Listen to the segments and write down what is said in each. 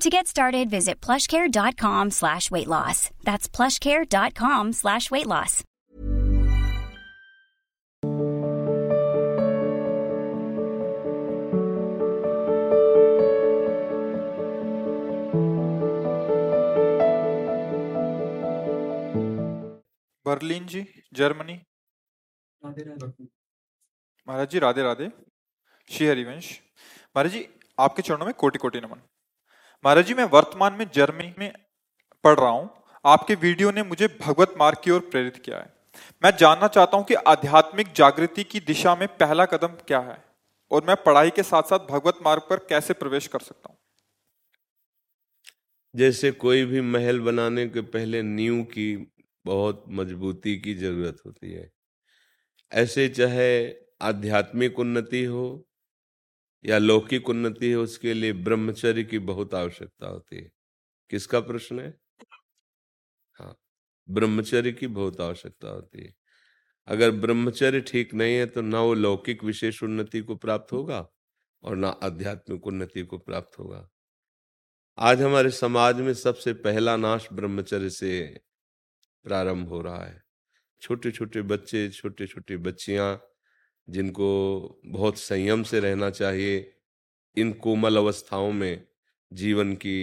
To get started, visit plushcare.com slash weight loss. That's plushcare.com slash weight loss. Berlin ji Germany Maharaj ji Radhe Radhe Shri Harivansh Maharaj ji आपके चरणों में कोटि कोटि नमन महाराज जी, मैं वर्तमान में जर्मनी में पढ़ रहा हूँ। आपके वीडियो ने मुझे भगवत मार्ग की ओर प्रेरित किया है। मैं जानना चाहता हूँ कि आध्यात्मिक जागृति की दिशा में पहला कदम क्या है और मैं पढ़ाई के साथ साथ भगवत मार्ग पर कैसे प्रवेश कर सकता हूँ? जैसे कोई भी महल बनाने के पहले नींव की बहुत मजबूती की ज़रूरत होती है। ऐसे चाहे आध्यात्मिक उन्नति हो या लौकिक उन्नति है, उसके लिए ब्रह्मचर्य की बहुत आवश्यकता होती है। किसका प्रश्न है? हाँ ब्रह्मचर्य की बहुत आवश्यकता होती है। अगर ब्रह्मचर्य ठीक नहीं है तो ना वो लौकिक विशेष उन्नति को प्राप्त होगा और ना आध्यात्मिक उन्नति को प्राप्त होगा। आज हमारे समाज में सबसे पहला नाश ब्रह्मचर्य से प्रारंभ हो रहा है। छोटे छोटे बच्चे छोटे छोटे बच्चियाँ जिनको बहुत संयम से रहना चाहिए इन कोमल अवस्थाओं में जीवन की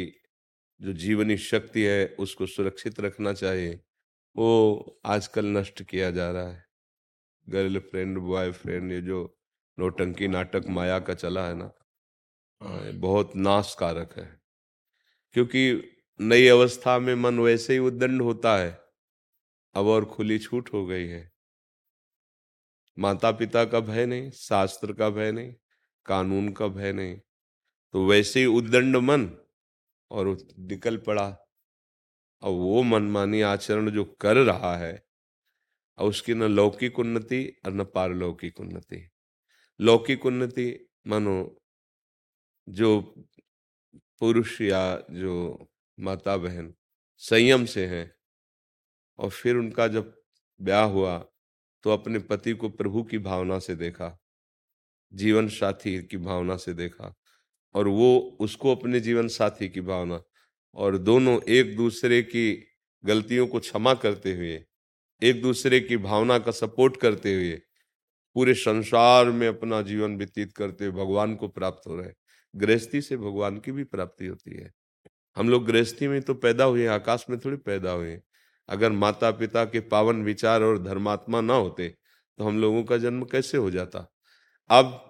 जो जीवनी शक्ति है उसको सुरक्षित रखना चाहिए। वो आजकल नष्ट किया जा रहा है। गर्ल फ्रेंड बॉय फ्रेंड ये जो नोटंकी नाटक माया का चला है ना हाँ, ये बहुत नाशकारक है। क्योंकि नई अवस्था में मन वैसे ही उद्दंड होता है अब और खुली छूट हो गई है। माता पिता का भय नहीं, शास्त्र का भय नहीं, कानून का भय नहीं। तो वैसे ही उद्दंड मन और निकल पड़ा। अब वो मनमानी आचरण जो कर रहा है और उसकी न लौकिक उन्नति और न पारलौकिक उन्नति। लौकिक उन्नति मानो जो पुरुष या जो माता बहन संयम से हैं और फिर उनका जब ब्याह हुआ तो अपने पति को प्रभु की भावना से देखा, जीवन साथी की भावना से देखा और वो उसको अपने जीवन साथी की भावना और दोनों एक दूसरे की गलतियों को क्षमा करते हुए, एक दूसरे की भावना का सपोर्ट करते हुए पूरे संसार में अपना जीवन व्यतीत करते हुए भगवान को प्राप्त हो रहे गृहस्थी से भगवान की भी प्राप्ति होती है। हम लोग गृहस्थी में तो पैदा हुए आकाश में थोड़ी पैदा हुए अगर माता पिता के पावन विचार और धर्मात्मा ना होते तो हम लोगों का जन्म कैसे हो जाता? अब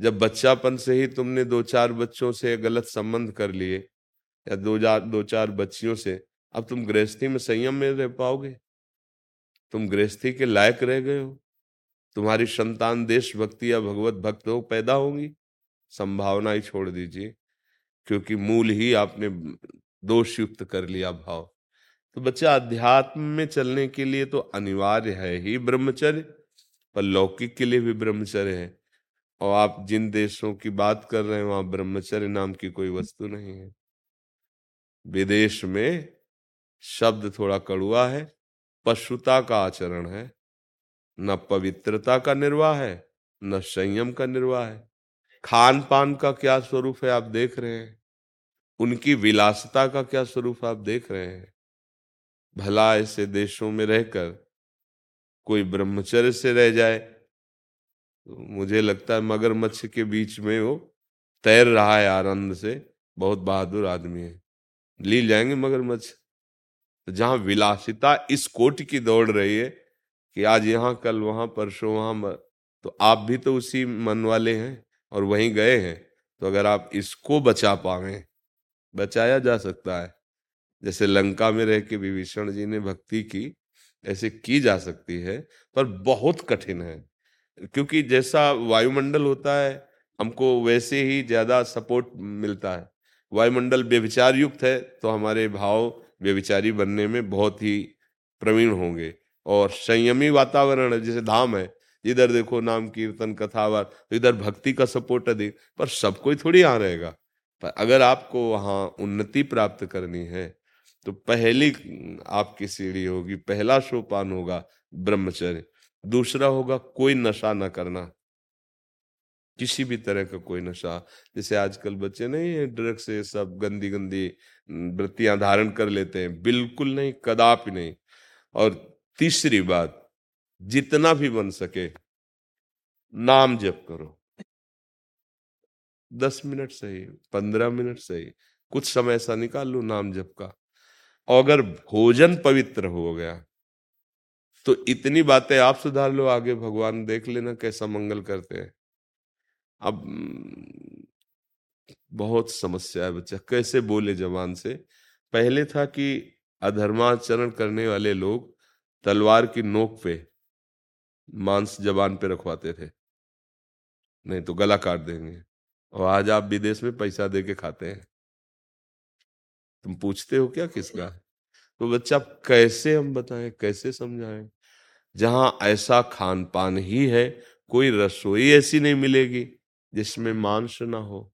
जब बच्चापन से ही तुमने दो चार बच्चों से गलत संबंध कर लिए, या दो चार दो चार बच्चियों से, अब तुम गृहस्थी में संयम में रह पाओगे? तुम गृहस्थी के लायक रह गए हो। तुम्हारी संतान देशभक्ति या भगवत भक्त हो, पैदा होंगी। संभावना ही छोड़ दीजिए, क्योंकि मूल ही आपने दोषयुक्त कर लिया भाव। तो बच्चा, अध्यात्म में चलने के लिए तो अनिवार्य है ही ब्रह्मचर्य, पर लौकिक के लिए भी ब्रह्मचर्य है। और आप जिन देशों की बात कर रहे हैं, वहाँ ब्रह्मचर्य नाम की कोई वस्तु नहीं है। विदेश में शब्द थोड़ा कड़ुआ है, पशुता का आचरण है, न पवित्रता का निर्वाह है, न संयम का निर्वाह है। खान पान का क्या स्वरूप है आप देख रहे हैं? उनकी विलासता का क्या स्वरूप आप देख रहे हैं? भला ऐसे देशों में रहकर कोई ब्रह्मचर्य से रह जाए तो मुझे लगता है मगरमच्छ के बीच में वो तैर रहा है आनंद से। बहुत बहादुर आदमी है। ली जाएँगे मगरमच्छ? तो जहाँ विलासिता इस कोट की दौड़ रही है कि आज यहाँ, कल वहाँ, परसों वहाँ तो आप भी तो उसी मन वाले हैं और वहीं गए हैं। तो अगर आप इसको बचा पाए बचाया जा सकता है। जैसे लंका में रह के विभीषण जी ने भक्ति की, ऐसे की जा सकती है, पर बहुत कठिन है। क्योंकि जैसा वायुमंडल होता है, हमको वैसे ही ज़्यादा सपोर्ट मिलता है। वायुमंडल व्यविचार युक्त है तो हमारे भाव व्यविचारी बनने में बहुत ही प्रवीण होंगे। और संयमी वातावरण है, जैसे धाम है, इधर देखो नाम, कीर्तन कथावार तो इधर भक्ति का सपोर्ट अधिक, पर सब कोई थोड़ी यहाँ रहेगा। पर अगर आपको वहाँ उन्नति प्राप्त करनी है तो पहली आपकी सीढ़ी होगी, पहला सोपान होगा ब्रह्मचर्य। दूसरा होगा कोई नशा ना करना। किसी भी तरह का कोई नशा। जैसे आजकल बच्चे नहीं है, ड्रग्स से सब गंदी गंदी वृत्तियाँ धारण कर लेते हैं। बिल्कुल नहीं, कदापि नहीं। और तीसरी बात, जितना भी बन सके, नाम जप करो। दस मिनट सही, पंद्रह मिनट सही। कुछ समय ऐसा निकाल लो नाम जप का। और अगर भोजन पवित्र हो गया तो इतनी बातें आप सुधार लो, आगे भगवान देख लेना कैसा मंगल करते हैं। अब बहुत समस्या है बच्चा, कैसे बोले जवान से? पहले था कि अधर्माचरण करने वाले लोग तलवार की नोक पे मांस जबान पे रखवाते थे, नहीं तो गला काट देंगे। और आज आप विदेश में पैसा दे के खाते हैं। तुम पूछते हो क्या किसका? तो बच्चा, कैसे हम बताएँ? कैसे समझाएँ? जहाँ ऐसा खान पान ही है, कोई रसोई ऐसी नहीं मिलेगी, जिसमें मांस ना हो।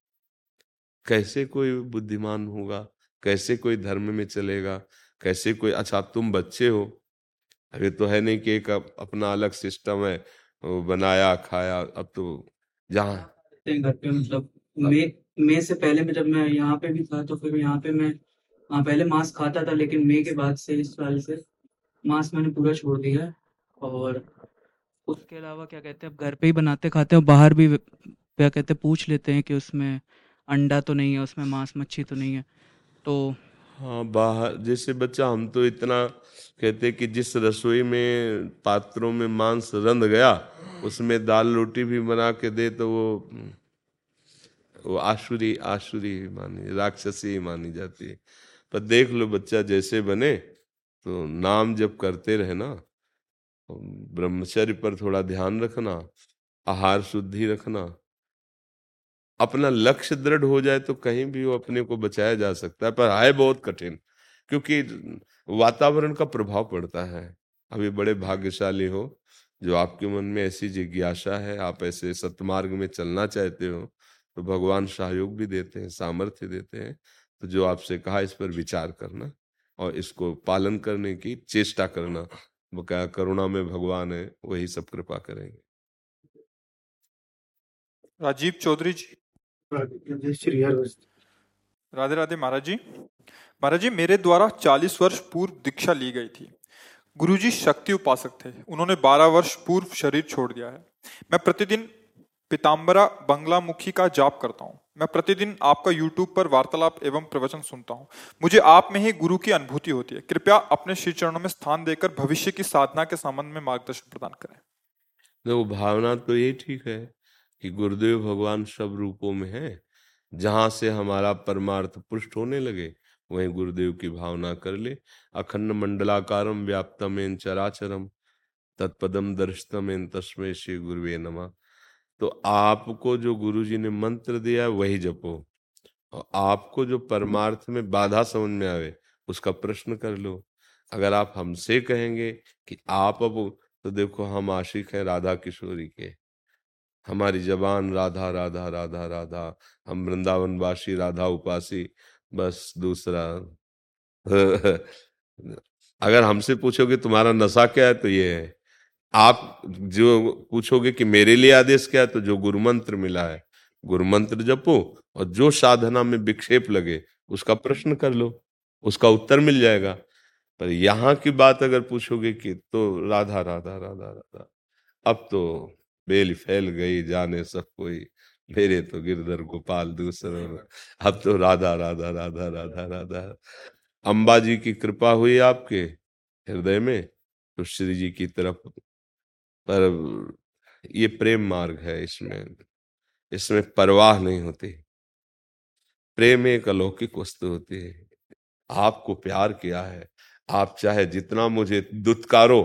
कैसे कोई बुद्धिमान होगा? कैसे कोई धर्म में चलेगा? कैसे कोई अच्छा तुम बच्चे हो। अभी तो है नहीं कि एक अपना अलग सिस्टम है, वो बनाया, खाया, अब तो जहाँ घर पे मतलब मे से पहले में जब मैं यहाँ पे भी था तो फिर यहाँ पे मैं हाँ पहले मांस खाता था, लेकिन मे के बाद से इस साल से मांस मैंने पूरा छोड़ दिया है और उसके अलावा क्या कहते हैं, अब घर पे ही बनाते खाते हैं बाहर भी क्या कहते हैं, पूछ लेते हैं कि उसमें अंडा तो नहीं है, उसमें मांस मच्छी तो नहीं है। तो हाँ बाहर जैसे बच्चा, हम तो इतना कहते कि जिस रसोई में, पात्रों में मांस रंध गया, उसमें दाल रोटी भी बना के दे तो वो वो आशुरी आशुरी मानी, राक्षसी मानी जाती है। पर देख लो बच्चा जैसे बने तो नाम जब करते रहे ना ब्रह्मचर्य पर थोड़ा ध्यान रखना, आहार शुद्धि रखना। अपना लक्ष्य दृढ़ हो जाए तो कहीं भी वो अपने को बचाया जा सकता है, पर है बहुत कठिन, क्योंकि वातावरण का प्रभाव पड़ता है। अभी बड़े भाग्यशाली हो, जो आपके मन में ऐसी जिज्ञासा है, आप ऐसे सतमार्ग में चलना चाहते हो तो भगवान सहयोग भी देते हैं, सामर्थ्य देते हैं। तो जो आपसे कहा इस पर विचार करना और इसको पालन करने की चेष्टा करना। वो क्या करुणा में भगवान है वही सब कृपा करेंगे। राजीव चौधरी जी। राधे राधे महाराज जी। महाराज जी मेरे द्वारा 40 वर्ष पूर्व दीक्षा ली गई थी। गुरुजी शक्ति उपासक थे। उन्होंने 12 वर्ष पूर्व शरीर छोड़ दिया है। मैं प्रतिदिन पिताम्बरा बंगला मुखी का जाप करता हूँ। मैं प्रतिदिन आपका यूट्यूब पर वार्तालाप एवं प्रवचन सुनता हूँ। मुझे आप में ही गुरु की अनुभूति होती है। कृपया अपने श्री चरणों में स्थान देकर भविष्य की साधना के संबंध में मार्गदर्शन प्रदान करें। देखो भावना तो ये ठीक है कि गुरुदेव भगवान सब रूपों में है। जहाँ से हमारा परमार्थ पुष्ट होने लगे, वहीं गुरुदेव की भावना कर ले। अखंड मंडलाकारम व्याप्तम एन चराचरम तत्पदम दर्शतम तस्में श्री गुरुवे नमा। तो आपको जो गुरु जी ने मंत्र दिया वही जपो। और आपको जो परमार्थ में बाधा समझ में आवे, उसका प्रश्न कर लो। अगर आप हमसे कहेंगे कि आप अब तो देखो हम आशिक हैं राधा किशोरी के। हमारी जबान राधा राधा राधा राधा, हम वृंदावन वासी, राधा उपासी, बस दूसरा। अगर हमसे पूछोगे तुम्हारा नशा क्या है तो ये है। आप जो पूछोगे कि मेरे लिए आदेश क्या है तो जो गुरु मंत्र मिला है गुरु मंत्र जपो और जो साधना में विक्षेप लगे, उसका प्रश्न कर लो, उसका उत्तर मिल जाएगा। पर यहाँ की बात अगर पूछोगे कि तो राधा राधा राधा राधा, अब तो बेल फैल गई, जाने सब कोई, मेरे तो गिरधर गोपाल दूसरे अब तो राधा राधा राधा राधा राधा। अम्बा जी की कृपा हुई आपके हृदय में तो श्री जी की तरफ़ पर ये प्रेम मार्ग है इसमें इसमें परवाह नहीं होती। प्रेम एक अलौकिक वस्तु होती है। आपको प्यार किया है। आप चाहे जितना मुझे दुत्कारो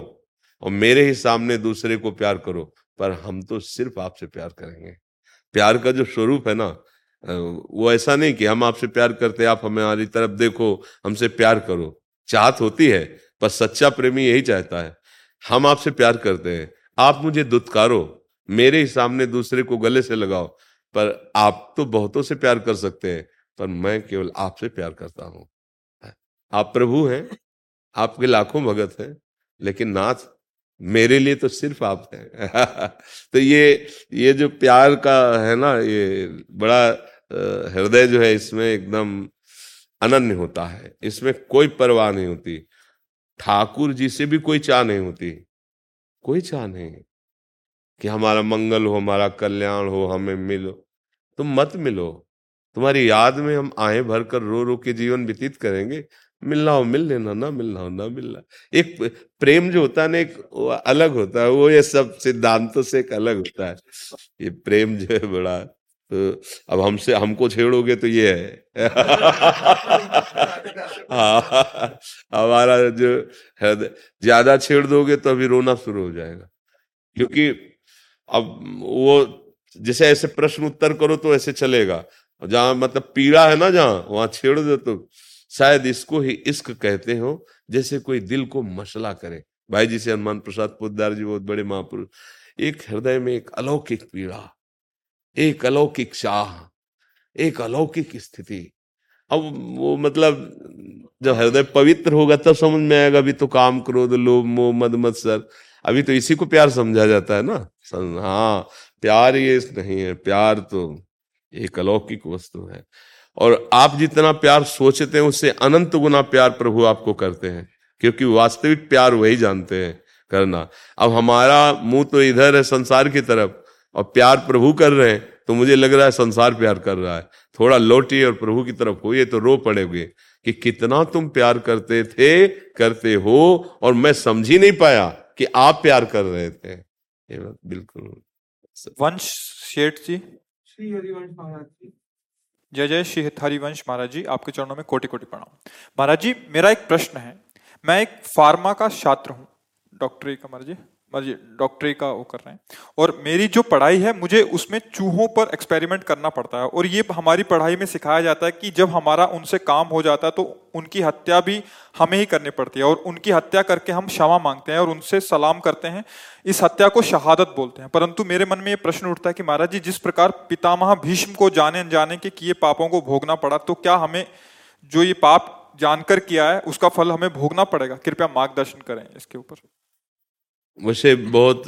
और मेरे ही सामने दूसरे को प्यार करो, पर हम तो सिर्फ़ आपसे प्यार करेंगे। प्यार का जो स्वरूप है ना वो ऐसा नहीं कि हम आपसे प्यार करते आप हमारी तरफ़ देखो, हमसे प्यार करो। चाहत होती है, पर सच्चा प्रेमी यही चाहता है। हम आपसे प्यार करते हैं। आप मुझे दुत्कारो, मेरे ही सामने दूसरे को गले से लगाओ। पर आप तो बहुतों से प्यार कर सकते हैं, पर मैं केवल आपसे प्यार करता हूँ। आप प्रभु हैं, आपके लाखों भगत हैं, लेकिन नाथ मेरे लिए तो सिर्फ़ आप हैं। तो ये ये जो प्यार का है ना, ये बड़ा हृदय जो है इसमें एकदम अनन्य होता है। इसमें कोई परवाह नहीं होती। ठाकुर जी से भी कोई चाह नहीं होती। कोई चाह नहीं कि हमारा मंगल हो, हमारा कल्याण हो, हमें मिलो। तुम मत मिलो। तुम्हारी याद में हम आए भर कर रो रो के जीवन व्यतीत करेंगे। मिलना हो, मिल लेना, ना मिलना हो, ना मिलना। एक प्रेम जो होता है ना, एक अलग होता है, वो ये सब सिद्धांतों से एक अलग होता है। ये प्रेम जो है बड़ा अब हमसे हमको छेड़ोगे तो ये है। हाँ, हमारा जो है ज़्यादा छेड़ दोगे तो अभी रोना शुरू हो जाएगा। क्योंकि अब वो जैसे ऐसे प्रश्न उत्तर करो तो ऐसे चलेगा। जहाँ मतलब पीड़ा है ना जहाँ वहाँ छेड़ दो तो शायद इसको ही इश्क कहते हो जैसे कोई दिल को मसला करे। भाई जी से हनुमान प्रसाद पोदार जी बहुत बड़े महापुरुष। एक हृदय में एक अलौकिक पीड़ा। एक अलौकिक चाह, एक अलौकिक स्थिति। अब वो मतलब जब हृदय पवित्र होगा तब समझ में आएगा, अभी तो काम क्रोध, लोभ, मोह, मद मत सर अभी तो इसी को प्यार समझा जाता है ना? हाँ प्यार ये नहीं है, प्यार तो एक अलौकिक वस्तु है। और आप जितना प्यार सोचते हैं, उससे अनंत गुना प्यार प्रभु आपको करते हैं, क्योंकि वास्तविक प्यार वही जानते हैं, करना। अब हमारा मुँह तो इधर है संसार की तरफ़ और प्यार प्रभु कर रहे हैं तो मुझे लग रहा है संसार प्यार कर रहा है। थोड़ा लौटिए और प्रभु की तरफ़ होइए तो रो पड़ेगे कि कितना तुम प्यार करते थे करते हो और मैं समझ ही नहीं पाया कि आप प्यार कर रहे थे। ये बात बिल्कुल वंश शेठ जी। श्री हरिवंश महाराज जी। जय जय श्री हरिवंश महाराज जी। आपके चरणों में कोटि कोटि प्रणाम। महाराज जी मेरा एक प्रश्न है। मैं एक फार्मा का छात्र हूँ डॉक्टर का महाराज जी। डॉक्टरी का वो कर रहे हैं। और मेरी जो पढ़ाई है, मुझे उसमें चूहों पर एक्सपेरिमेंट करना पड़ता है। और ये हमारी पढ़ाई में सिखाया जाता है कि जब हमारा उनसे काम हो जाता है तो उनकी हत्या भी हमें ही करनी पड़ती है। और उनकी हत्या करके हम क्षमा मांगते हैं और उनसे सलाम करते हैं। इस हत्या को शहादत बोलते हैं। परंतु मेरे मन में ये प्रश्न उठता है कि महाराज जी, जिस प्रकार पितामह भीष्म को जाने अनजाने के किए पापों को भोगना पड़ा तो क्या हमें जो ये पाप जानकर किया है, उसका फल हमें भोगना पड़ेगा? कृपया मार्गदर्शन करें इसके ऊपर। वैसे बहुत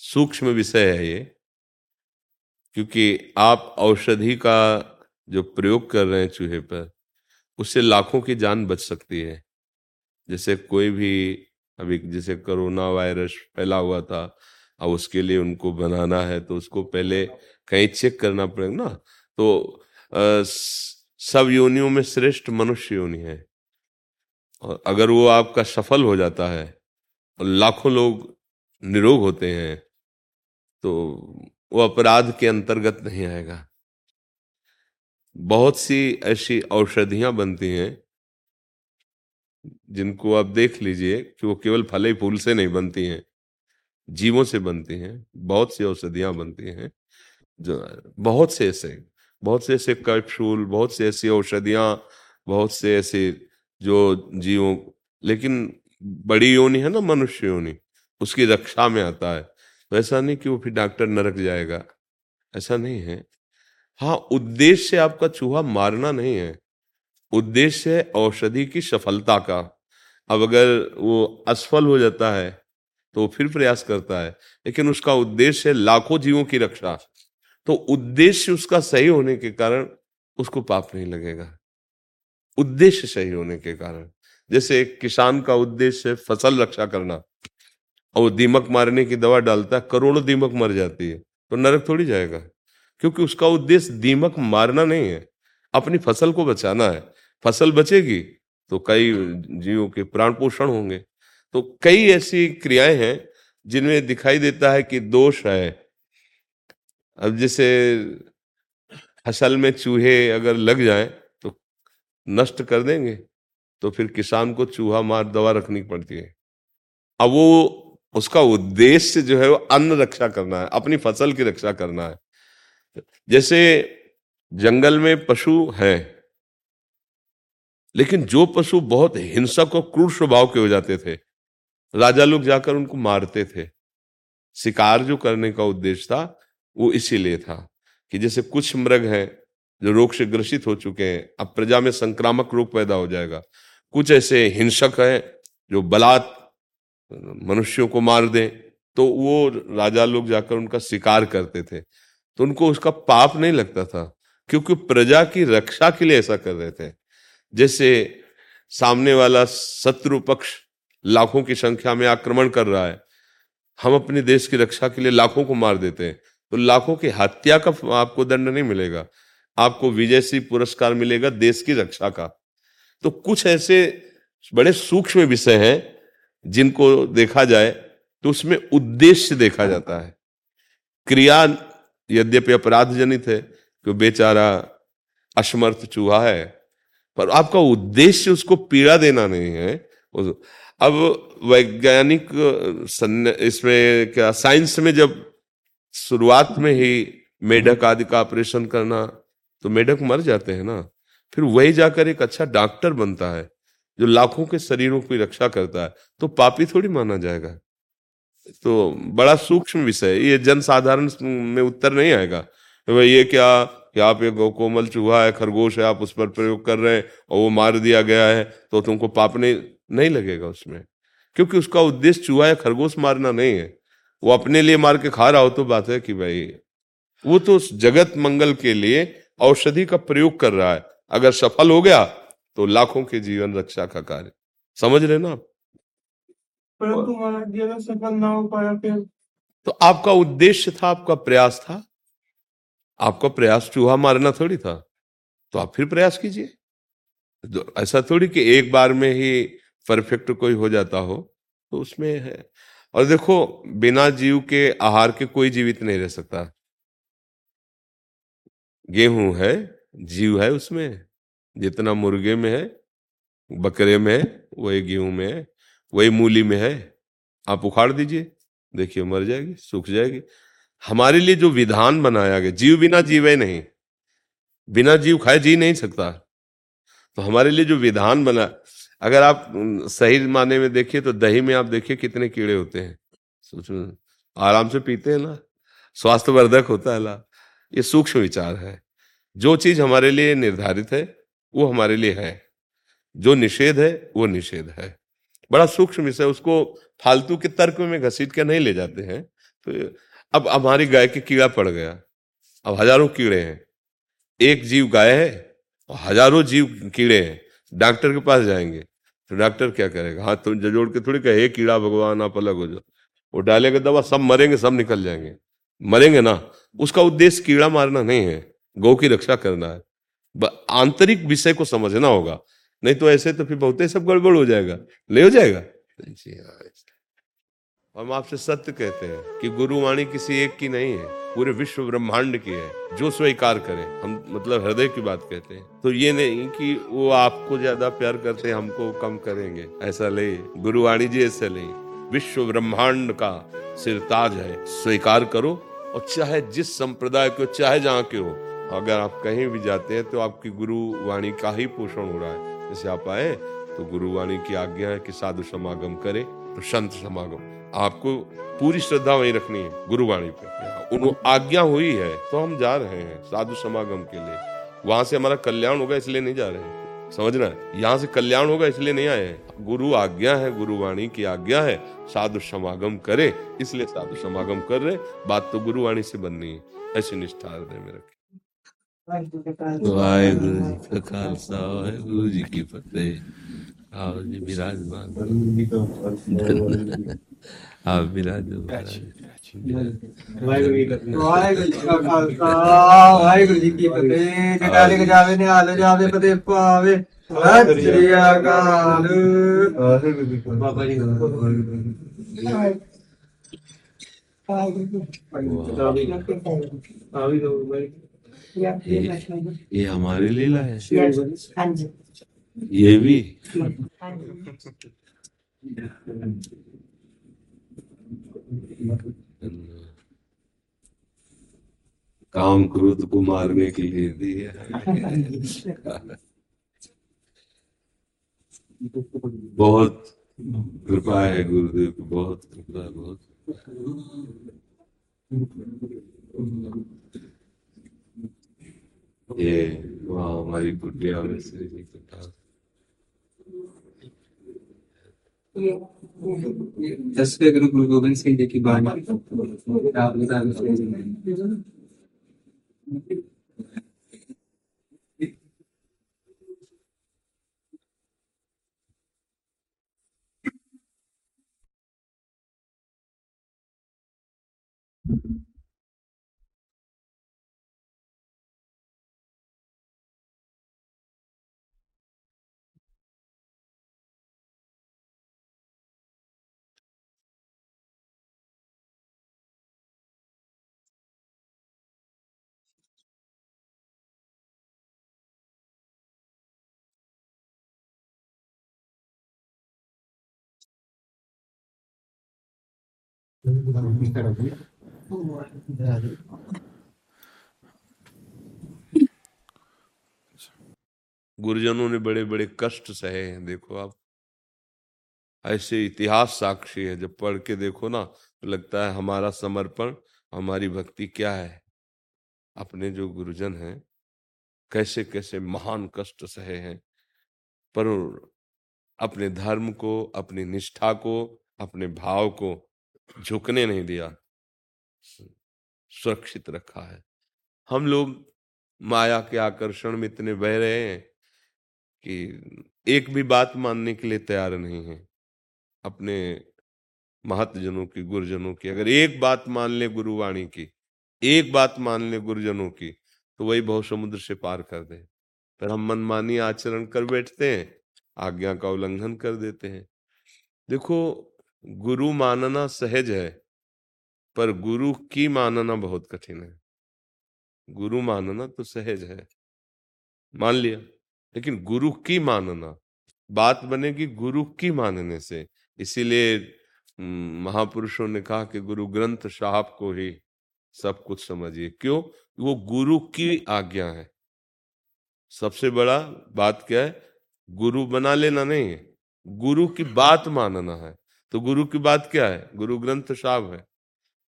सूक्ष्म विषय है ये क्योंकि आप औषधि का जो प्रयोग कर रहे हैं चूहे पर उससे लाखों की जान बच सकती है। जैसे कोई भी अभी जैसे कोरोना वायरस फैला हुआ था अब उसके लिए उनको बनाना है तो उसको पहले कहीं चेक करना पड़ेगा ना। तो आ, सब योनियों में श्रेष्ठ मनुष्य योनि है। और अगर वो आपका सफल हो जाता है लाखों लोग निरोग होते हैं तो वो अपराध के अंतर्गत नहीं आएगा। बहुत सी ऐसी औषधियाँ बनती हैं, जिनको आप देख लीजिए कि वो केवल फले फूल से नहीं बनती हैं, जीवों से बनती हैं, बहुत सी औषधियाँ बनती हैं, जो बहुत से ऐसे, बहुत से ऐसे कैप्सूल बहुत से ऐसी औषधियाँ, बहुत से ऐसे जो जीवों, लेकिन बड़ी योनि है ना, मनुष्य योनि। उसकी रक्षा में आता है। तो ऐसा नहीं कि वो फिर डॉक्टर नरक जाएगा। ऐसा नहीं है। हाँ उद्देश्य आपका चूहा मारना नहीं है। उद्देश्य है औषधि की सफलता का। अब अगर वो असफल हो जाता है तो वो फिर प्रयास करता है। लेकिन उसका उद्देश्य है लाखों जीवों की रक्षा। तो उद्देश्य उसका सही होने के कारण उसको पाप नहीं लगेगा। उद्देश्य सही होने के कारण। जैसे एक किसान का उद्देश्य है फ़सल रक्षा करना। और वो दीमक मारने की दवा डालता है, करोड़ों दीमक मर जाती है तो नरक थोड़ी जाएगा। क्योंकि उसका उद्देश्य दीमक मारना नहीं है, अपनी फ़सल को बचाना है। फ़सल बचेगी तो कई जीवों के प्राण पोषण होंगे। तो कई ऐसी क्रियाएँ हैं जिनमें दिखाई देता है कि दोष है। अब जैसे फ़सल में चूहे अगर लग जाएँ तो नष्ट कर देंगे। तो फिर किसान को चूहा मार, दवा रखनी पड़ती है। अब वो उसका उद्देश्य जो है वो अन्न रक्षा करना है, अपनी फ़सल की रक्षा करना है। जैसे जंगल में पशु हैं, लेकिन जो पशु बहुत हिंसक और क्रूर स्वभाव के हो जाते थे, राजा लोग जाकर उनको मारते थे। शिकार जो करने का उद्देश्य था, वो इसीलिए था कि जैसे कुछ मृग हैं जो रोग से ग्रसित हो चुके हैं, अब प्रजा में संक्रामक रोग पैदा हो जाएगा। कुछ ऐसे हिंसक हैं जो बलात् मनुष्यों को मार दें तो वो राजा लोग जाकर उनका शिकार करते थे। तो उनको उसका पाप नहीं लगता था, क्योंकि प्रजा की रक्षा के लिए ऐसा कर रहे थे। जैसे सामने वाला शत्रु पक्ष लाखों की संख्या में आक्रमण कर रहा है, हम अपने देश की रक्षा के लिए लाखों को मार देते हैं तो लाखों की हत्या का आपको दंड नहीं मिलेगा। आपको विजय सिंह पुरस्कार मिलेगा देश की रक्षा का। तो कुछ ऐसे बड़े सूक्ष्म विषय हैं जिनको देखा जाए तो उसमें उद्देश्य देखा जाता है। क्रिया यद्यपि अपराध जनित है कि बेचारा असमर्थ चूहा है, पर आपका उद्देश्य उसको पीड़ा देना नहीं है। अब वैज्ञानिक इसमें क्या, साइंस में जब शुरुआत में ही मेढक आदि का ऑपरेशन करना तो मेढक मर जाते हैं ना। फिर वही जाकर एक अच्छा डॉक्टर बनता है, जो लाखों के शरीरों की रक्षा करता है तो पापी थोड़ी माना जाएगा। तो बड़ा सूक्ष्म विषय, ये जन साधारण में उत्तर नहीं आएगा। तो ये क्या, कि आप एक कोमल चूहा है, खरगोश है, आप उस पर प्रयोग कर रहे हैं, और वो मार दिया गया है तो तुमको पाप नहीं नहीं लगेगा उसमें। क्योंकि उसका उद्देश्य चूहा या खरगोश मारना नहीं है। वो अपने लिए मार के खा रहा हो तो बात है कि भाई, वो तो जगत मंगल के लिए औषधि का प्रयोग कर रहा है अगर सफल हो गया तो लाखों के जीवन रक्षा का कार्य। समझ रहे ना आप? परंतु सफल ना हो पाया फिर? तो आपका उद्देश्य था आपका प्रयास था? आपका प्रयास चूहा मारना थोड़ी था? तो आप फिर प्रयास कीजिए। तो ऐसा थोड़ी कि एक बार में ही परफेक्ट कोई हो जाता हो तो उसमें है। और देखो बिना जीव के आहार के कोई जीवित नहीं रह सकता। गेहूँ है जीव है उसमें, जितना मुर्गे में है, बकरे में है, वही गेहूँ में है, वही मूली में है। आप उखाड़ दीजिए, देखिए मर जाएगी, सूख जाएगी। हमारे लिए जो विधान बनाया गया, जीव बिना जीवे नहीं, बिना जीव खाए जी नहीं सकता। तो हमारे लिए जो विधान बना, अगर आप सही माने में देखिए तो दही में आप देखिए कितने कीड़े होते हैं। सोचो आराम से पीते हैं ना, स्वास्थ्यवर्धक होता है ना ये सूक्ष्म विचार है। जो चीज़ हमारे लिए निर्धारित है, वो हमारे लिए है। जो निषेध है, वो निषेध है। बड़ा सूक्ष्म विषय उसको फालतू के तर्क में घसीट के नहीं ले जाते हैं। तो अब हमारी गाय के कीड़ा पड़ गया। अब हज़ारों कीड़े हैं। एक जीव गाय है और हज़ारों जीव कीड़े हैं। डॉक्टर के पास जाएँगे। तो डॉक्टर क्या करेगा? हाथ तुम जोड़ के थोड़ी कहे कीड़ा भगवान, आप अलग हो जाओ। वो डालेगा दवा, सब मरेंगे, सब निकल जाएँगे। मरेंगे ना? उसका उद्देश्य कीड़ा मारना नहीं है। गौ की रक्षा करना है। आंतरिक विषय को समझना होगा नहीं तो ऐसे तो फिर बहुत सब गड़बड़ हो जाएगा। ले हो जाएगा? हम आपसे सत्य कहते हैं कि गुरुवाणी किसी एक की नहीं है पूरे विश्व ब्रह्मांड की है। जो स्वीकार करे हम मतलब हृदय की बात कहते हैं। तो ये नहीं कि वो आपको ज़्यादा प्यार करते हैं हमको कम करेंगे। ऐसा ले गुरुवाणी जी ऐसा ले विश्व ब्रह्मांड का सिरताज है स्वीकार करो और चाहे जिस संप्रदाय के हो चाहे जहाँ के हो अगर आप कहीं भी जाते हैं तो आपकी गुरु वाणी का ही पोषण हो रहा है। जैसे आप आए तो गुरु वाणी की आज्ञा है कि साधु समागम करे तो संत समागम। आपको पूरी श्रद्धा वही रखनी है, गुरुवाणी पे। आज्ञा हुई है तो हम जा रहे हैं साधु समागम के लिए। वहाँ से हमारा कल्याण होगा, इसलिए नहीं जा रहे। हैं? समझना यहाँ से कल्याण होगा, इसलिए नहीं आए हैं। गुरु आज्ञा है, गुरुवाणी की आज्ञा है, साधु समागम करे, इसलिए साधु समागम कर रहे बात तो गुरुवाणी से बननी है। ऐसी निष्ठा हृदय में रखे। ਵਾਹਿਗੁਰੂ ਜੀ ਕਾ ਖਾਲਸਾ ਵਾਹਿਗੁਰੂ ਜੀ ਕੀ ਫਤਿਹ ਆਓ ਜੀ ਬਿਰਾਜਮਾਨ ਆਪ ਬਿਰਾਜੋ ਵਾਹਿਗੁਰੂ ਜੀ ਕਾ ਖਾਲਸਾ ਵਾਹਿਗੁਰੂ ਜੀ ਕੀ ਫਤਿਹ ਜਟਾਲੇ ਕੇ ਜਾਵੇ ਨਿਹਾਲ ਜਾਵੇ ਪਤੇ ਪਾਵੇ ਵਾਹਿਗੁਰੂ ਜੀ ਕਾ ਖਾਲਸਾ ਬਾਬਾ ਜੀ ਵਾਹਿਗੁਰੂ ਆ ਵੀ ਦੋ ਬਾਈ ये, ये हमारी लीला है। ये भी। काम क्रोध को मारने के लिए दी है। बहुत कृपा है गुरुदेव की बहुत कृपा बहुत। ये वहाँ हमारी कुटिया में से इकट्ठा दसवें गुरु गुरु गोविंद सिंह जी की बता। गुरुजनों ने बड़े बड़े कष्ट सहे हैं, देखो आप। ऐसे इतिहास साक्षी है, जब पढ़ के देखो ना तो लगता है हमारा समर्पण, हमारी भक्ति क्या है? अपने जो गुरुजन हैं, कैसे कैसे महान कष्ट सहे हैं। पर अपने धर्म को, अपनी निष्ठा को, अपने भाव को झुकने नहीं दिया सुरक्षित रखा है। हम लोग माया के आकर्षण में इतने बह रहे हैं कि एक भी बात मानने के लिए तैयार नहीं है। अपने महत्जनों की, गुरुजनों की, अगर एक बात मान ले गुरुवाणी की, एक बात मान ले गुरुजनों की तो वही बहुत समुद्र से पार कर दे। पर हम मनमानी आचरण कर बैठते हैं, आज्ञा का उल्लंघन कर देते हैं। देखो गुरु मानना सहज है, पर गुरु की मानना बहुत कठिन है। गुरु मानना तो सहज है। मान लिया, लेकिन गुरु की मानना, बात बनेगी गुरु की मानने से। इसीलिए महापुरुषों ने कहा कि गुरु ग्रंथ साहब को ही सब कुछ समझिए। क्यों? वो गुरु की आज्ञा है। सबसे बड़ा बात क्या है? गुरु बना लेना नहीं है। गुरु की बात मानना है। तो गुरु की बात क्या है? गुरु ग्रंथ साहब है।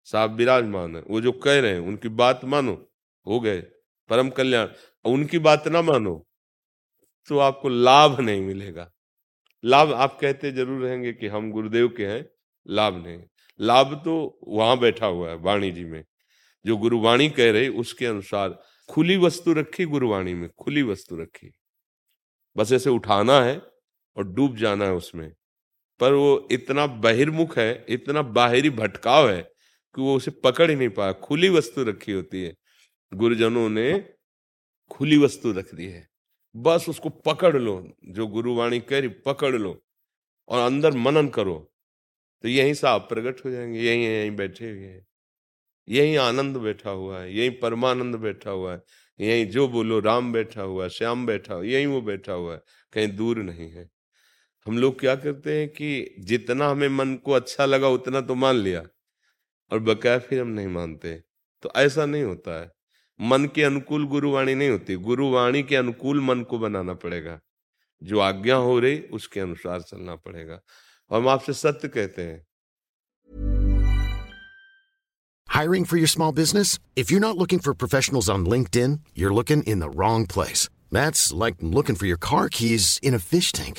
साहब विराजमान है। वो जो कह रहे हैं, उनकी बात मानो। हो गए। परम कल्याण। उनकी बात ना मानो तो आपको लाभ नहीं मिलेगा। लाभ आप कहते ज़रूर रहेंगे कि हम गुरुदेव के हैं, लाभ नहीं। लाभ तो वहाँ बैठा हुआ है, वाणी जी में। जो गुरुवाणी कह रही, उसके अनुसार खुली वस्तु रखी गुरुवाणी में, खुली वस्तु रखी। बस ऐसे उठाना है और डूब जाना है उसमें। पर वो इतना बहिर्मुख है, इतना बाहरी भटकाव है कि वो उसे पकड़ ही नहीं पाया। खुली वस्तु रखी होती है। गुरुजनों ने खुली वस्तु रख दी है। बस उसको पकड़ लो, जो गुरुवाणी कह रही, पकड़ लो और अंदर मनन करो। तो यहीं साफ़ प्रकट हो जाएँगे, यहीं यहीं बैठे हुए हैं। यहीं आनंद बैठा हुआ है, यहीं परमानंद बैठा हुआ है, यहीं जो बोलो, राम बैठा हुआ है श्याम बैठा हुआ, यहीं वो बैठा हुआ है। कहीं दूर नहीं है। हम लोग क्या करते हैं कि जितना हमें मन को अच्छा लगा, उतना तो मान लिया, और बकाया फिर हम नहीं मानते। तो ऐसा नहीं होता है। मन के अनुकूल गुरुवाणी नहीं होती। गुरुवाणी के अनुकूल मन को बनाना पड़ेगा। जो आज्ञा हो रही, उसके अनुसार चलना पड़ेगा। और हम आपसे सत्य कहते हैं। Hiring for your small business if you not looking for professionals on LinkedIn you are looking in the wrong place that's like looking for your car keys in a fish tank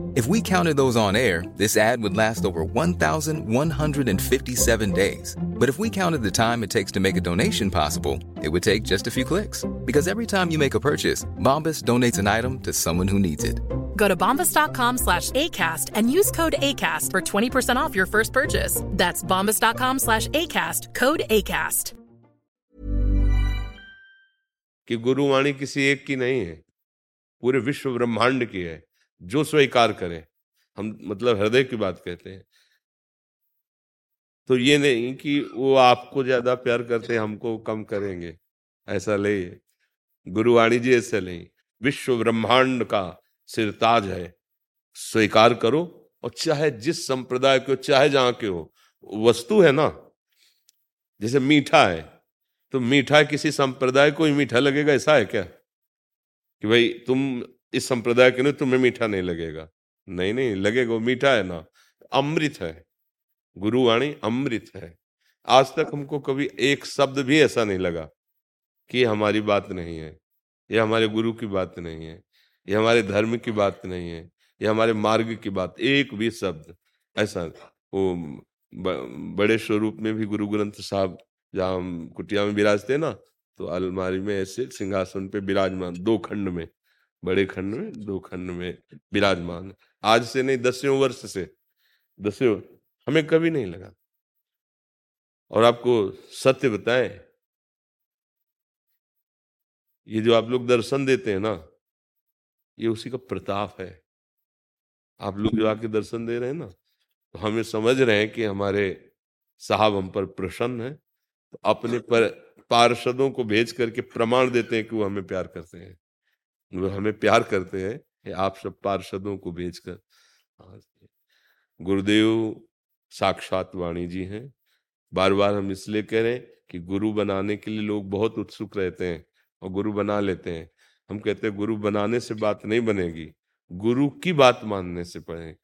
If we counted those on air, this ad would last over 1,157 days. But if we counted the time it takes to make a donation possible, it would take just a few clicks. Because every time you make a purchase, Bombas donates an item to someone who needs it. Go to bombas.com slash ACAST and use code ACAST for 20% off your first purchase. That's bombas.com slash ACAST, code ACAST. कि गुरुवाणी किसी एक की नहीं है पूरे विश्व ब्रह्मांड की है जो स्वीकार करे। हम मतलब हृदय की बात कहते हैं। तो ये नहीं कि वो आपको ज़्यादा प्यार करते, हमको कम करेंगे। ऐसा ले गुरुवाणी जी ऐसे नहीं। विश्व ब्रह्मांड का सिरताज है। स्वीकार करो और चाहे जिस संप्रदाय के हो, चाहे जहाँ के हो, वस्तु है ना? जैसे मीठा है। तो मीठा किसी संप्रदाय को ही मीठा लगेगा, ऐसा है क्या? कि भाई तुम इस संप्रदाय के नहीं तुम्हें मीठा नहीं लगेगा। नहीं नहीं, लगेगा मीठा है ना। अमृत है। गुरुवाणी अमृत है। आज तक हमको कभी एक शब्द भी ऐसा नहीं लगा कि हमारी बात नहीं है, ये हमारे गुरु की बात नहीं है, ये हमारे धर्म की बात नहीं है, ये हमारे मार्ग की बात, एक भी शब्द ऐसा वो बड़े स्वरूप में भी गुरु ग्रंथ साहब जहाँ कुटिया में विराजते ना तो अलमारी में ऐसे सिंहासन पे विराजमान, दो खंड में। बड़े खंड में, दो खंड में विराजमान। आज से नहीं दसियों वर्ष से। दसियों हमें कभी नहीं लगा। और आपको सत्य बताएँ, ये जो आप लोग दर्शन देते हैं ना, ये उसी का प्रताप है। आप लोग जो आके दर्शन दे रहे हैं ना तो हमें समझ रहे हैं कि हमारे साहब हम पर प्रसन्न है तो अपने पर पार्षदों को भेज करके प्रमाण देते हैं कि वो हमें प्यार करते हैं। वो हमें प्यार करते हैं कि आप सब पार्षदों को भेजकर। गुरुदेव साक्षात वाणी जी हैं। बार बार हम इसलिए कह रहे हैं कि गुरु बनाने के लिए लोग बहुत उत्सुक रहते हैं और गुरु बना लेते हैं। हम कहते हैं गुरु बनाने से बात नहीं बनेगी, गुरु की बात मानने से पढ़े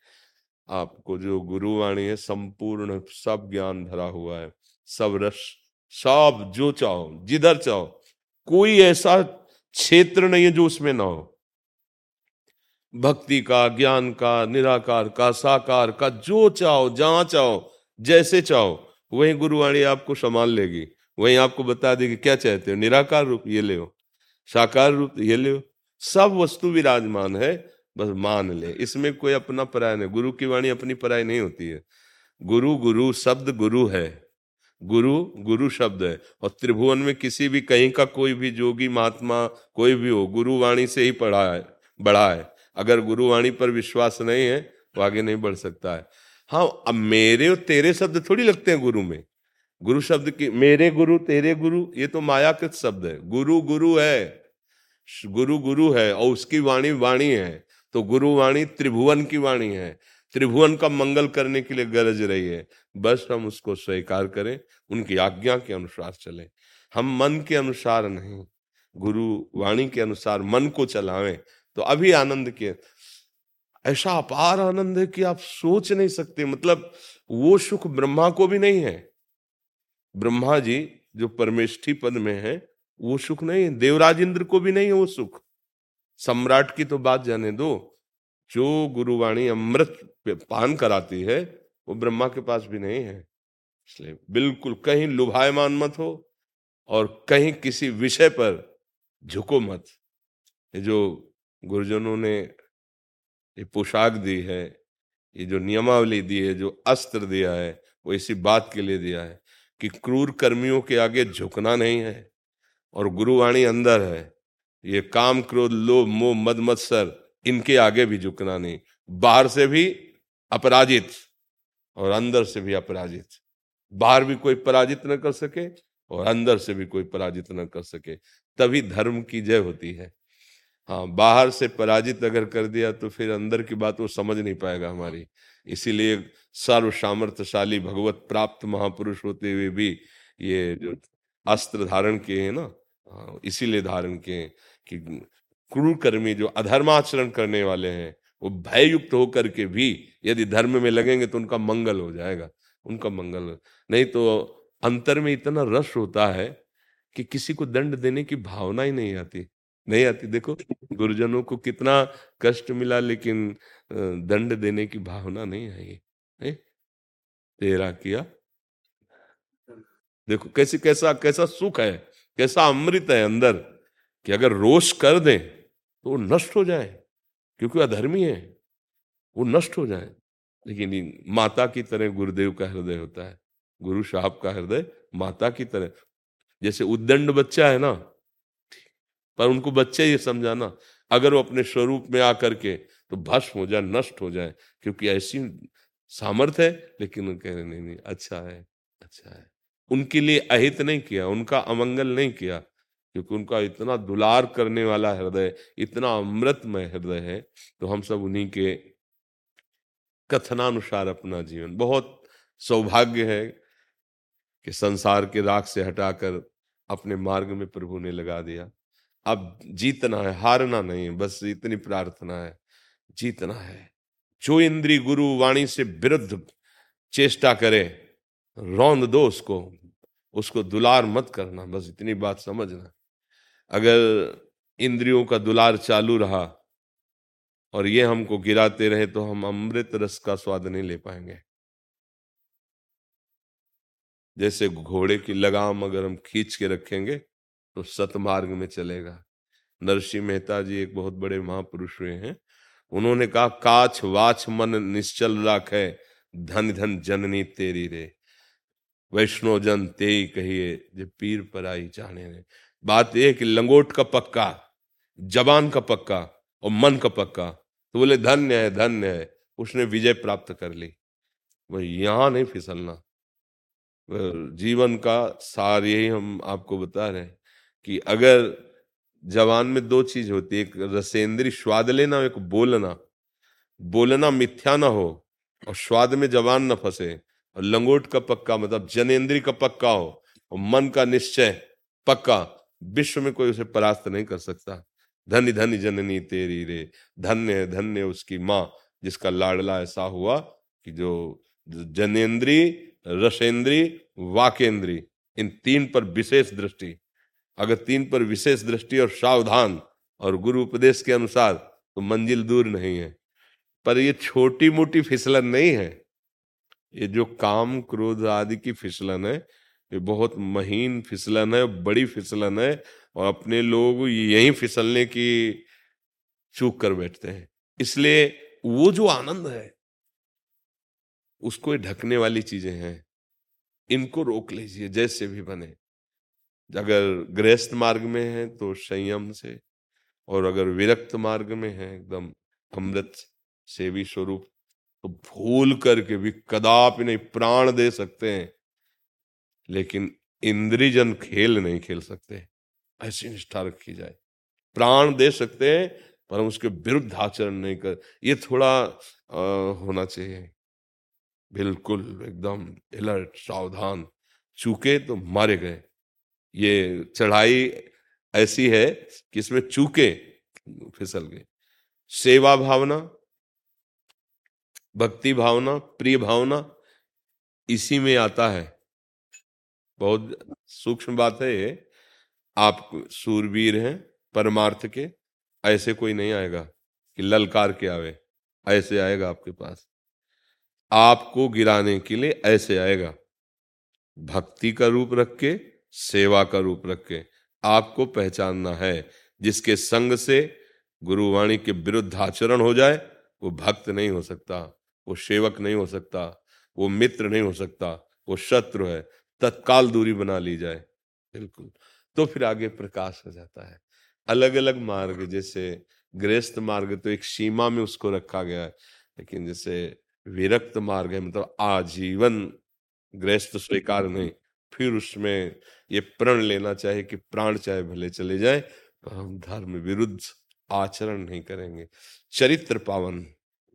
आपको जो गुरुवाणी है, संपूर्ण सब ज्ञान भरा हुआ है, सब रस, सब जो चाहो, जिधर चाहो, कोई ऐसा क्षेत्र नहीं है जो उसमें ना हो। भक्ति का, ज्ञान का, निराकार का, साकार का, जो चाहो, जहाँ चाहो, जैसे चाहो, वही गुरुवाणी आपको संभाल लेगी। वही आपको बता देगी, क्या चाहते हो? निराकार रूप ये ले साकार रूप ये ले सब वस्तु विराजमान है, बस मान ले। इसमें कोई अपना पराय नहीं, गुरु की वाणी अपनी पराय नहीं होती है। गुरु गुरु, शब्द गुरु है। गुरु गुरु शब्द है। और त्रिभुवन में किसी भी, कहीं का कोई भी जोगी, महात्मा, कोई भी हो गुरुवाणी से ही पढ़ा है बढ़ा है। अगर गुरुवाणी पर विश्वास नहीं है तो आगे नहीं बढ़ सकता है। हाँ अब मेरे और तेरे शब्द थोड़ी लगते हैं गुरु में। गुरु शब्द की, मेरे गुरु, तेरे गुरु, ये तो मायाकृत शब्द है। गुरु गुरु है। गुरु गुरु है और उसकी वाणी वाणी है। तो गुरुवाणी त्रिभुवन की वाणी है। त्रिभुवन का मंगल करने के लिए गरज रही है। बस हम उसको स्वीकार करें, उनकी आज्ञा के अनुसार चलें। हम मन के अनुसार नहीं, गुरु वाणी के अनुसार मन को चलावें तो अभी आनंद के ऐसा अपार आनंद है कि आप सोच नहीं सकते मतलब वो सुख ब्रह्मा को भी नहीं है। ब्रह्मा जी जो परमेष्ठी पद में है, वो सुख नहीं है, देवराज इंद्र को भी नहीं है वो सुख। सम्राट की तो बात जाने दो, जो गुरुवाणी अमृत पान कराती है, वो ब्रह्मा के पास भी नहीं है। इसलिए बिल्कुल कहीं लुभायमान मत हो और कहीं किसी विषय पर झुको मत। ये जो गुरुजनों ने ये पोशाक दी है, ये जो नियमावली दी है, जो अस्त्र दिया है, वो इसी बात के लिए दिया है कि क्रूर कर्मियों के आगे झुकना नहीं है और गुरुवाणी अंदर है, ये काम क्रोध, लोभ, मोह मद मत्सर इनके आगे भी झुकना नहीं। बाहर से भी अपराजित और अंदर से भी अपराजित। बाहर भी कोई पराजित न कर सके और अंदर से भी कोई पराजित न कर सके। तभी धर्म की जय होती है। हाँ बाहर से पराजित अगर कर दिया तो फिर अंदर की बात वो समझ नहीं पाएगा हमारी। इसीलिए सर्व सामर्थ्यशाली भगवत प्राप्त महापुरुष होते हुए भी ये जो अस्त्र धारण किए हैं ना हाँ, इसीलिए धारण किए कि क्रूर कर्मी जो अधर्माचरण करने वाले हैं वो भययुक्त होकर के भी यदि धर्म में लगेंगे तो उनका मंगल हो जाएगा। उनका मंगल नहीं तो अंतर में इतना रस होता है कि किसी को दंड देने की भावना ही नहीं आती। नहीं आती। देखो, गुरुजनों को कितना कष्ट मिला, लेकिन दंड देने की भावना नहीं आई? तेरा किया। देखो, कैसे, कैसा कैसा सुख है, कैसा अमृत है अंदर कि अगर रोष कर दें तो नष्ट हो जाए। क्योंकि अधर्मी है, वो नष्ट हो जाए। लेकिन माता की तरह गुरुदेव का हृदय होता है, गुरु साहब का हृदय माता की तरह। जैसे उद्दंड बच्चा है ना, पर उनको बच्चे ये समझाना, अगर वो अपने स्वरूप में आकर के तो भस्म हो जाए, नष्ट हो जाए, क्योंकि ऐसी सामर्थ्य है, लेकिन कह रहे, नहीं नहीं अच्छा है अच्छा है। उनके लिए अहित नहीं किया, उनका अमंगल नहीं किया। क्योंकि उनका इतना दुलार करने वाला हृदय, इतना अमृतमय हृदय है तो हम सब उन्हीं के कथनानुसार अपना जीवन। बहुत सौभाग्य है कि संसार के राग से हटाकर अपने मार्ग में प्रभु ने लगा दिया। अब जीतना है, हारना नहीं है, बस इतनी प्रार्थना है, जीतना है। जो इंद्री गुरु वाणी से विरुद्ध चेष्टा करे, रौंद दो उसको उसको दुलार मत करना, बस इतनी बात समझना। अगर इंद्रियों का दुलार चालू रहा और ये हमको गिराते रहे तो हम अमृत रस का स्वाद नहीं ले पाएँगे। जैसे घोड़े की लगाम अगर हम खींच के रखेंगे तो सतमार्ग में चलेगा। नरसिंह मेहता जी एक बहुत बड़े महापुरुष हुए हैं। उन्होंने कहा, काछ वाछ मन निश्चल राख है धन धन जननी तेरी रे। वैष्णो जन ते कहिए, जो पीर आई जाने ने बात यह कि लंगोट का पक्का, जबान का पक्का और मन का पक्का। तो बोले, धन्य है धन्य है। उसने विजय प्राप्त कर ली। वह यहाँ नहीं फिसलना। जीवन का सार यही हम आपको बता रहे हैं कि अगर जवान में दो चीज़ होती है, एक रसेंद्री स्वाद लेना एक बोलना। बोलना मिथ्या ना हो और स्वाद में जवान ना फंसे। और लंगोट का पक्का मतलब जनेन्द्री का पक्का हो और मन का निश्चय पक्का। विश्व में कोई उसे परास्त नहीं कर सकता। धन्य धन्य जननी तेरी रे, धन्य है, धन्य उसकी माँ, जिसका लाडला ऐसा हुआ कि जो जनेन्द्री रसेंद्री, वाकेंद्री, इन तीन पर विशेष दृष्टि। अगर तीन पर विशेष दृष्टि और सावधान और गुरु उपदेश के अनुसार तो मंजिल दूर नहीं है। पर ये छोटी मोटी फिसलन नहीं है। ये जो काम, क्रोध आदि की फिसलन है ये बहुत महीन फिसलन है, बड़ी फिसलन है और अपने लोग यही फिसलने की चूक कर बैठते हैं। इसलिए वो जो आनंद है, उसको ढकने वाली चीज़ें हैं। इनको रोक लीजिए, जैसे भी बने। अगर गृहस्थ मार्ग में है तो संयम से और अगर विरक्त मार्ग में है, एकदम अमृत सेवी स्वरूप तो भूल करके भी कदापि नहीं प्राण दे सकते हैं। लेकिन इंद्रिजन खेल नहीं खेल सकते ऐसी निष्ठा रखी जाए। प्राण दे सकते हैं पर हम उसके विरुद्ध आचरण नहीं कर ये थोड़ा आ, होना चाहिए। बिल्कुल एकदम अलर्ट सावधान चूके तो मारे गए। ये चढ़ाई ऐसी है कि इसमें चूके फिसल गए। सेवा भावना भक्ति भावना प्रिय भावना इसी में आता है। बहुत सूक्ष्म बात है ये। आप सूरवीर हैं, परमार्थ के, ऐसे कोई नहीं आएगा कि ललकार के आवे, ऐसे आएगा आपके पास। आपको गिराने के लिए ऐसे आएगा। भक्ति का रूप रख के, सेवा का रूप रख के आपको पहचानना है। जिसके संग से गुरुवाणी के विरुद्ध आचरण हो जाए, वो भक्त नहीं हो सकता, वो सेवक नहीं हो सकता, वो मित्र नहीं हो सकता, वो शत्रु है। तत्काल दूरी बना ली जाए। बिल्कुल। तो फिर आगे प्रकाश हो जाता है। अलग अलग मार्ग जैसे गृहस्थ मार्ग तो एक सीमा में उसको रखा गया है लेकिन जैसे विरक्त मार्ग है मतलब आजीवन गृहस्थ स्वीकार नहीं फिर उसमें ये प्रण लेना चाहे कि प्राण चाहे भले चले जाए तो हम धर्म विरुद्ध आचरण नहीं करेंगे। चरित्र पावन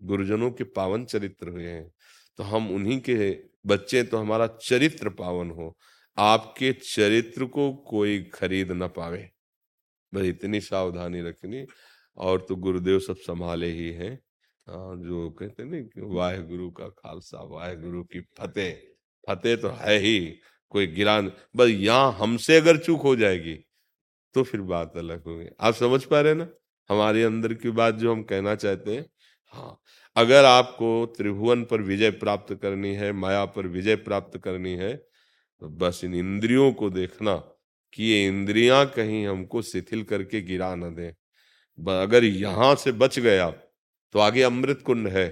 गुरुजनों के पावन चरित्र हुए हैं तो हम उन्हीं के बच्चे तो हमारा चरित्र पावन हो। आपके चरित्र को कोई खरीद न पावे। बस इतनी सावधानी रखनी। और तो गुरुदेव सब संभाले ही हैं। जो कहते नहीं कि वाहे गुरु का खालसा वाहे गुरु की फतेह। फतेह तो है ही, कोई गिरान बस यहाँ हमसे अगर चूक हो जाएगी तो फिर बात अलग होगी। आप समझ पा रहे ना? हमारे अंदर की बात जो हम कहना चाहते हैं हाँ। अगर आपको त्रिभुवन पर विजय प्राप्त करनी है, माया पर विजय प्राप्त करनी है तो बस इन इंद्रियों को देखना कि ये इंद्रियाँ कहीं हमको शिथिल करके गिरा न दें। अगर यहाँ से बच गए आप तो आगे अमृत कुंड है।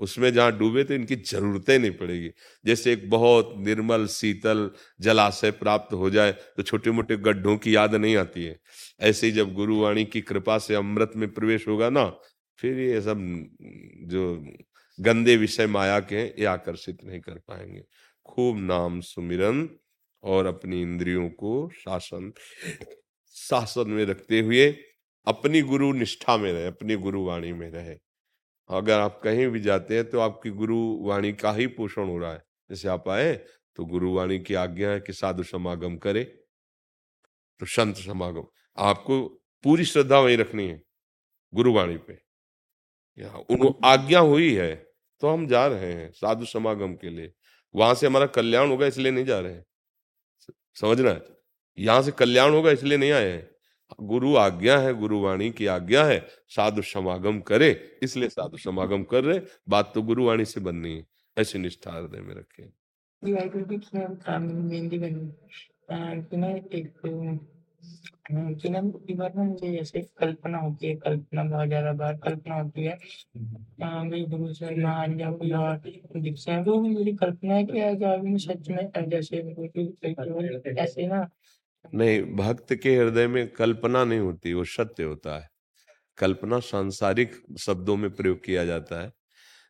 उसमें जहाँ डूबे तो इनकी जरूरतें नहीं पड़ेगी। जैसे एक बहुत निर्मल, शीतल जलाशय प्राप्त हो जाए तो छोटे मोटे गड्ढों की याद नहीं आती है। ऐसे ही जब गुरुवाणी की कृपा से अमृत में प्रवेश होगा ना फिर ये सब जो गंदे विषय माया के ये आकर्षित नहीं कर पाएँगे। खूब नाम सुमिरन और अपनी इंद्रियों को शासन शासन में रखते हुए अपनी गुरु निष्ठा में रहे, अपनी गुरु वाणी में रहे। अगर आप कहीं भी जाते हैं तो आपकी गुरु वाणी का ही पोषण हो रहा है। जैसे आप आए तो गुरु वाणी की आज्ञा है कि साधु समागम करे तो संत समागम। आपको पूरी श्रद्धा वहीं रखनी है गुरुवाणी पे। उन आज्ञा हुई है तो हम जा रहे हैं साधु समागम के लिए। वहाँ से हमारा कल्याण होगा, इसलिए नहीं जा रहे हैं। समझना? है यहाँ से कल्याण होगा, इसलिए नहीं आए हैं। गुरु आज्ञा है गुरुवाणी की आज्ञा है, साधु समागम करे, इसलिए साधु समागम कर रहे, बात तो गुरुवाणी से बननी है, ऐसी निष्ठा हृदय में रखे। मुझे जैसे कल्पना होती है कल्पना बहुत ज़्यादा बार कल्पना होती है। भाई गुरु से महान या कोई और दिखते हैं तो मेरी कल्पना है कि सच में जैसे ऐसे ना। नहीं भक्त के हृदय में कल्पना नहीं होती वो सत्य होता है। कल्पना सांसारिक शब्दों में प्रयोग किया जाता है।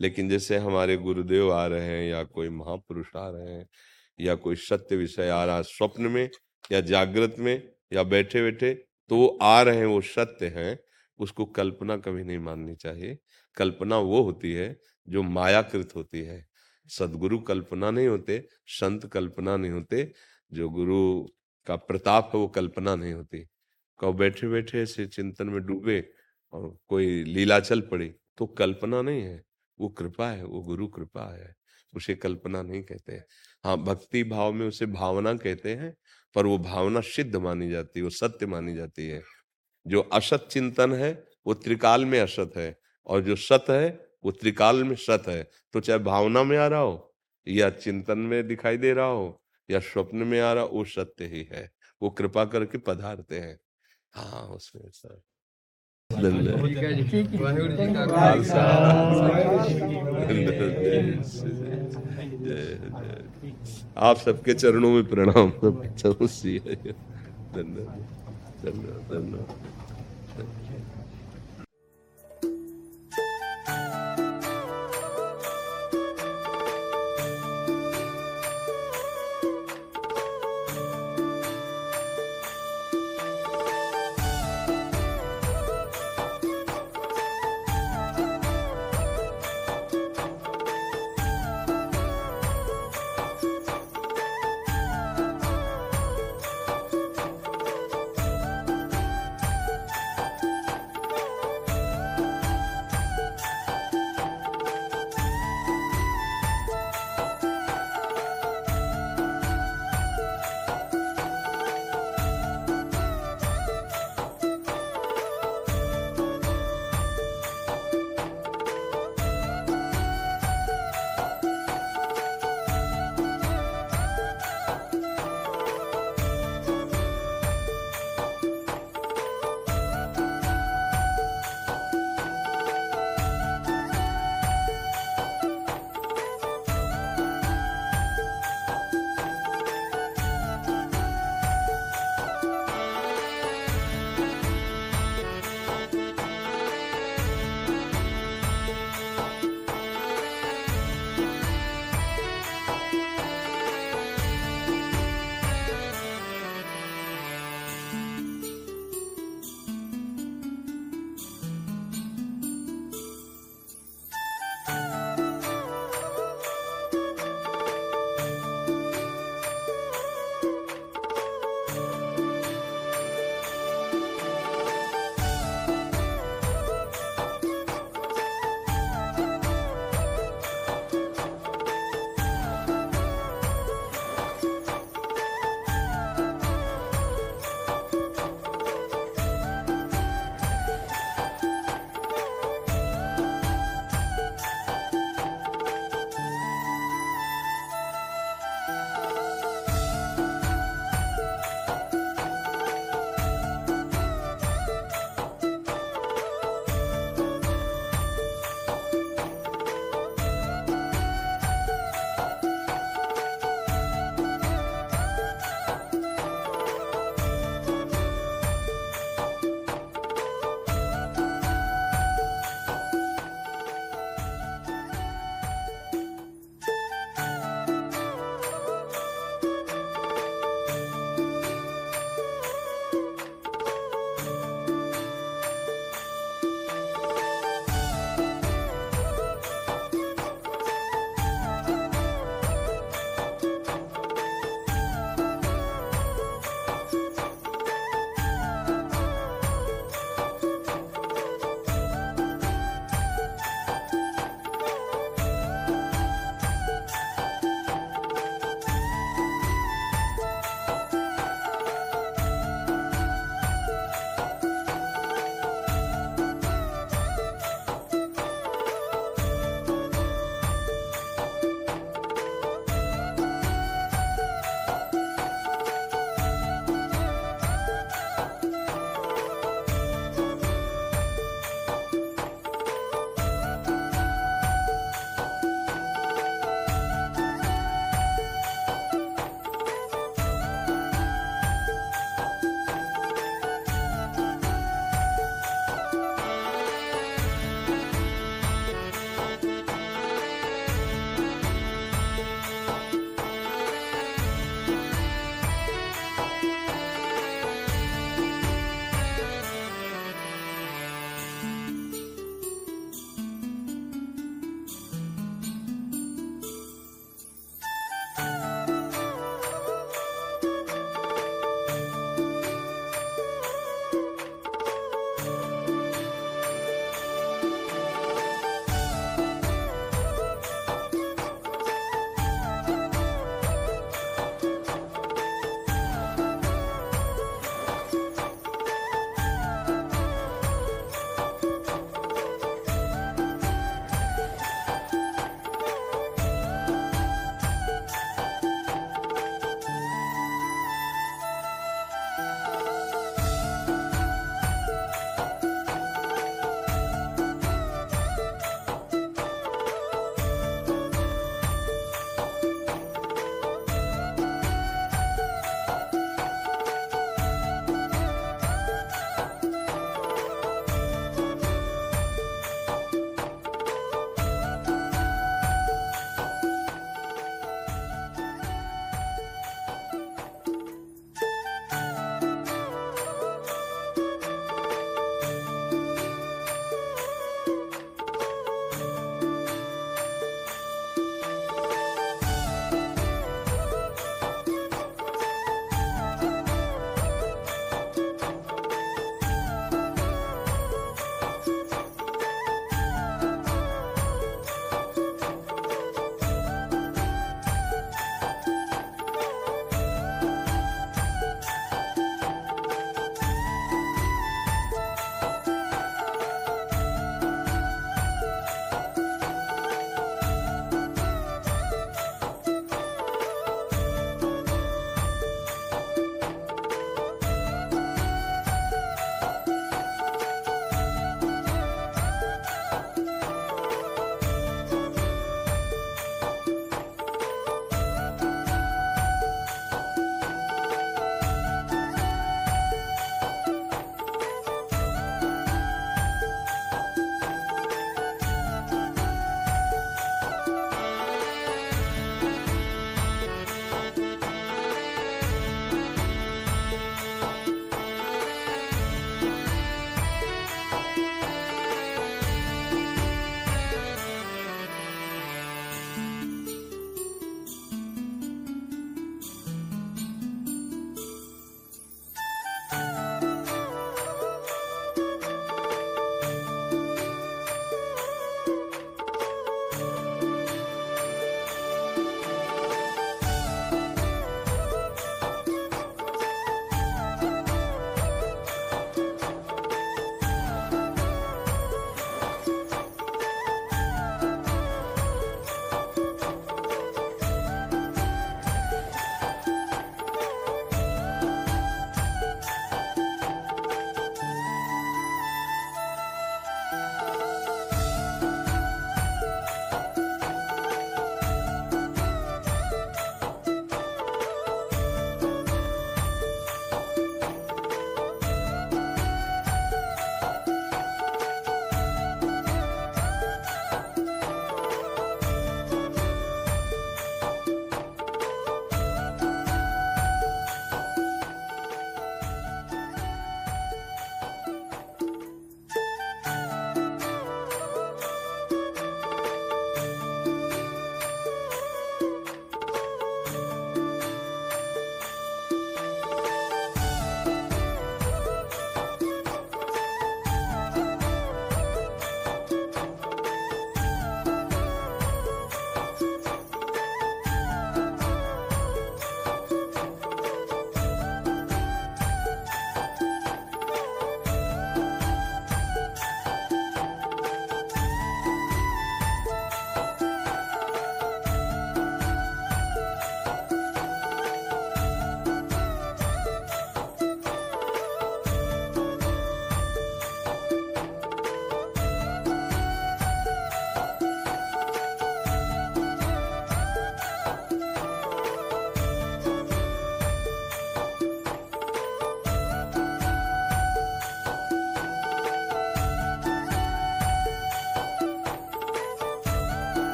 लेकिन जैसे हमारे गुरुदेव आ रहे हैं या कोई महापुरुष आ रहे हैं या कोई सत्य विषय आ रहा है स्वप्न में या जागृत में या बैठे बैठे तो वो आ रहे हैं, वो सत्य हैं, उसको कल्पना कभी नहीं माननी चाहिए। कल्पना वो होती है जो मायाकृत होती है। सदगुरु कल्पना नहीं होते, संत कल्पना नहीं होते, जो गुरु का प्रताप है वो कल्पना नहीं होती। कब बैठे बैठे ऐसे चिंतन में डूबे और कोई लीला चल पड़ी तो कल्पना नहीं है। वो कृपा है, वो गुरु कृपा है, उसे कल्पना नहीं कहते हैं। हाँ भक्ति भाव में उसे भावना कहते हैं पर वो भावना सिद्ध मानी जाती है, वो सत्य मानी जाती है। जो असत चिंतन है, वो त्रिकाल में असत है और जो सत है, वो त्रिकाल में सत है। तो चाहे भावना में आ रहा हो या चिंतन में दिखाई दे रहा हो या स्वप्न में आ रहा हो, वो सत्य ही है। वो कृपा करके पधारते हैं। हाँ उसमें सर आप सबके चरणों में प्रणाम। धन्यवाद। धन्यवाद। धन्यवाद।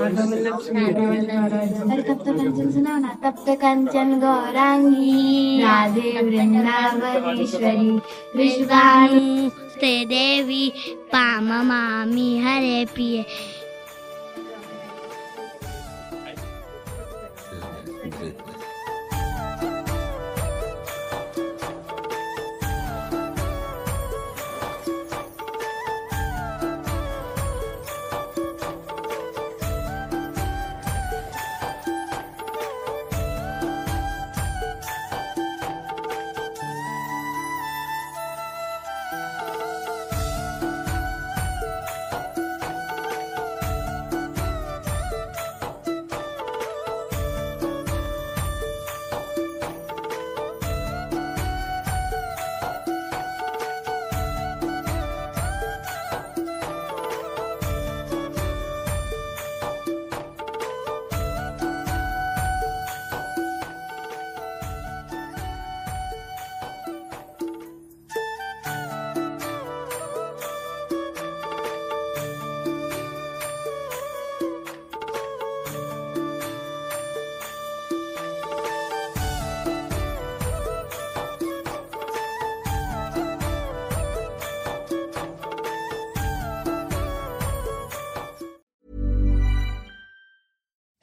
अरे तब तक कंचन सुना तब तक कंचन गौरांगी राधे वृंदावनेश्वरी विश्वाणी